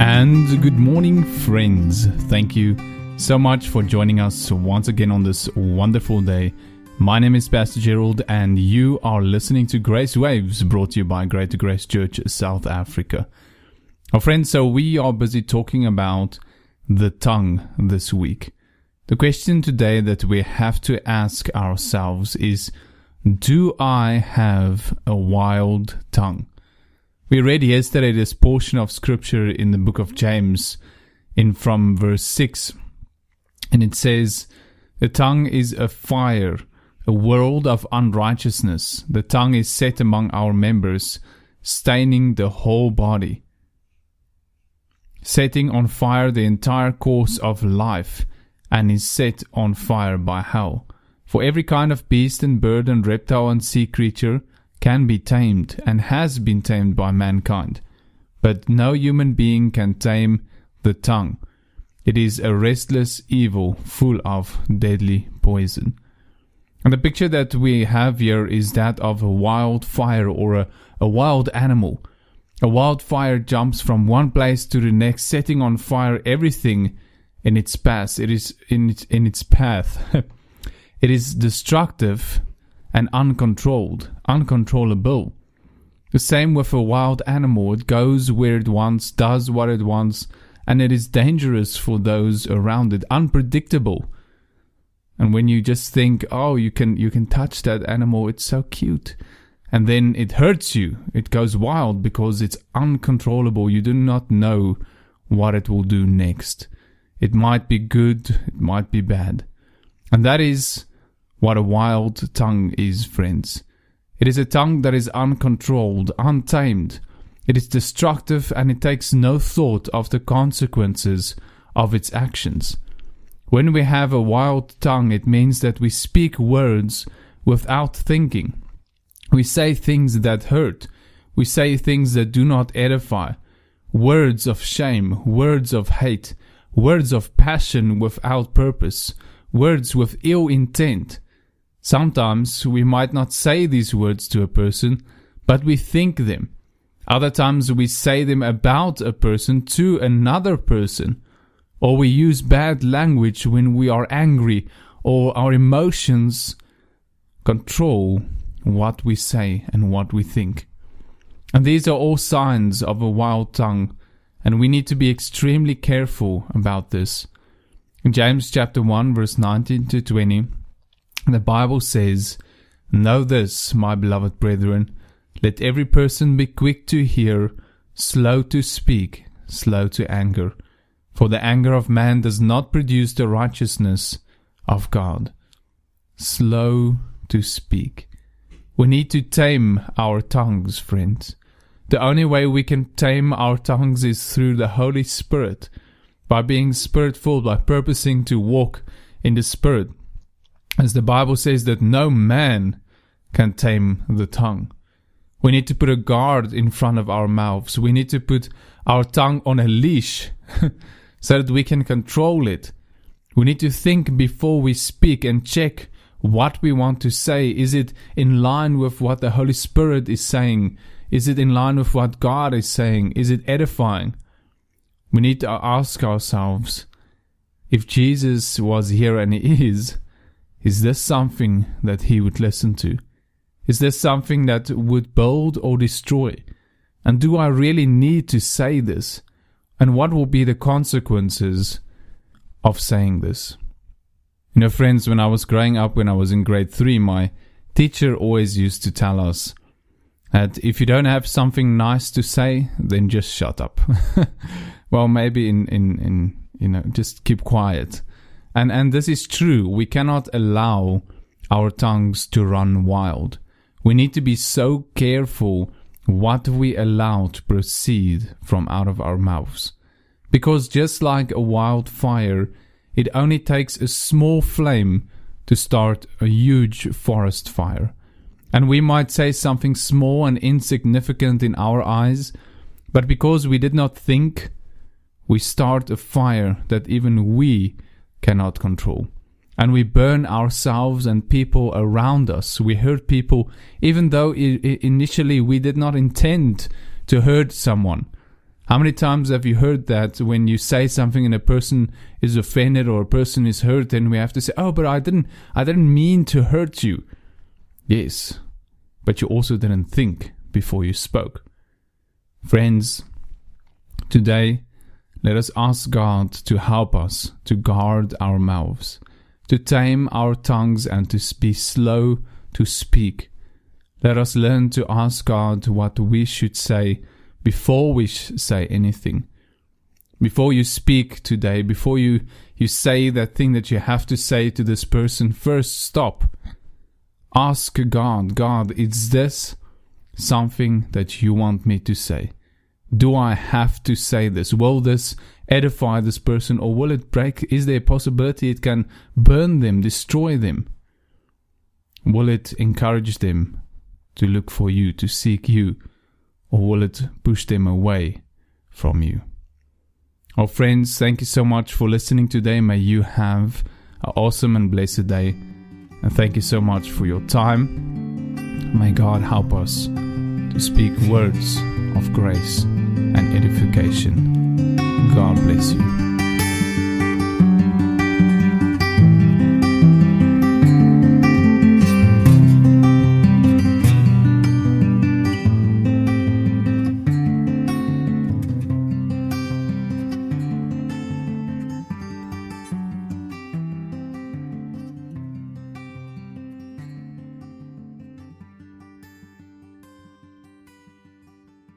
And good morning, friends. Thank you so much for joining us once again on this wonderful day. My name is Pastor Gerald, and you are listening to Grace Waves brought to you by Greater Grace Church South Africa. Our friends, so we are busy talking about the tongue this week. The question today that we have to ask ourselves is Do I have a wild tongue? We read yesterday this portion of scripture in the book of James in from verse 6 and it says the tongue is a fire a world of unrighteousness. The tongue is set among our members staining the whole body setting on fire the entire course of life and is set on fire by hell. For every kind of beast and bird and reptile and sea creature can be tamed and has been tamed by mankind, but no human being can tame the tongue. It is a restless evil full of deadly poison. And the picture that we have here is that of a wild fire or a, a wild animal. A wildfire jumps from one place to the next, setting on fire everything in its path. It is in its, in its path. it is destructive and uncontrolled, uncontrollable. The same with a wild animal. It goes where it wants, does what it wants, and it is dangerous for those around it, unpredictable. And when you just think, oh, you can you can touch that animal, it's so cute. And then it hurts you. It goes wild because it's uncontrollable. You do not know what it will do next. It might be good, it might be bad. And that is what a wild tongue is, friends. It is a tongue that is uncontrolled, untamed. It is destructive and it takes no thought of the consequences of its actions. When we have a wild tongue, it means that we speak words without thinking. We say things that hurt. We say things that do not edify. Words of shame, words of hate, words of passion without purpose, words with ill intent. Sometimes we might not say these words to a person, but we think them. Other times we say them about a person to another person. Or we use bad language when we are angry or our emotions control what we say and what we think. And these are all signs of a wild tongue, and we need to be extremely careful about this. In James chapter 1 verse 19 to 20, the Bible says, Know this, my beloved brethren, let every person be quick to hear, slow to speak, slow to anger. For the anger of man does not produce the righteousness of God. Slow to speak. We need to tame our tongues, friends. The only way we can tame our tongues is through the Holy Spirit, by being spirit filled, by purposing to walk in the Spirit as the Bible says that no man can tame the tongue. We need to put a guard in front of our mouths. We need to put our tongue on a leash so that we can control it. We need to think before we speak and check what we want to say. Is it in line with what the Holy Spirit is saying? Is it in line with what God is saying? Is it edifying? We need to ask ourselves if Jesus was here and he is, is this something that he would listen to? Is this something that would build or destroy? And do I really need to say this? And what will be the consequences of saying this? You know, friends, when I was growing up, when I was in grade three, my teacher always used to tell us that if you don't have something nice to say, then just shut up. well, maybe in, in, in, you know, just keep quiet. And and this is true. We cannot allow our tongues to run wild. We need to be so careful what we allow to proceed from out of our mouths. Because just like a wildfire, it only takes a small flame to start a huge forest fire. And we might say something small and insignificant in our eyes, but because we did not think, we start a fire that even we cannot control. And we burn ourselves and people around us. We hurt people, even though initially we did not intend to hurt someone. How many times have you heard that when you say something and a person is offended or a person is hurt, then we have to say, "Oh, but I didn't, I didn't mean to hurt you." Yes, but you also didn't think before you spoke. Friends, today let us ask God to help us to guard our mouths, to tame our tongues, and to be slow to speak. Let us learn to ask God what we should say before we say anything. Before you speak today, before you, you say that thing that you have to say to this person, first stop. Ask God, God, is this something that you want me to say? Do I have to say this? Will this edify this person or will it break? Is there a possibility it can burn them, destroy them? Will it encourage them to look for you, to seek you? or will it push them away from you? Oh, friends, thank you so much for listening today. May you have an awesome and blessed day. And thank you so much for your time. May God help us to speak words of grace edification. God bless you.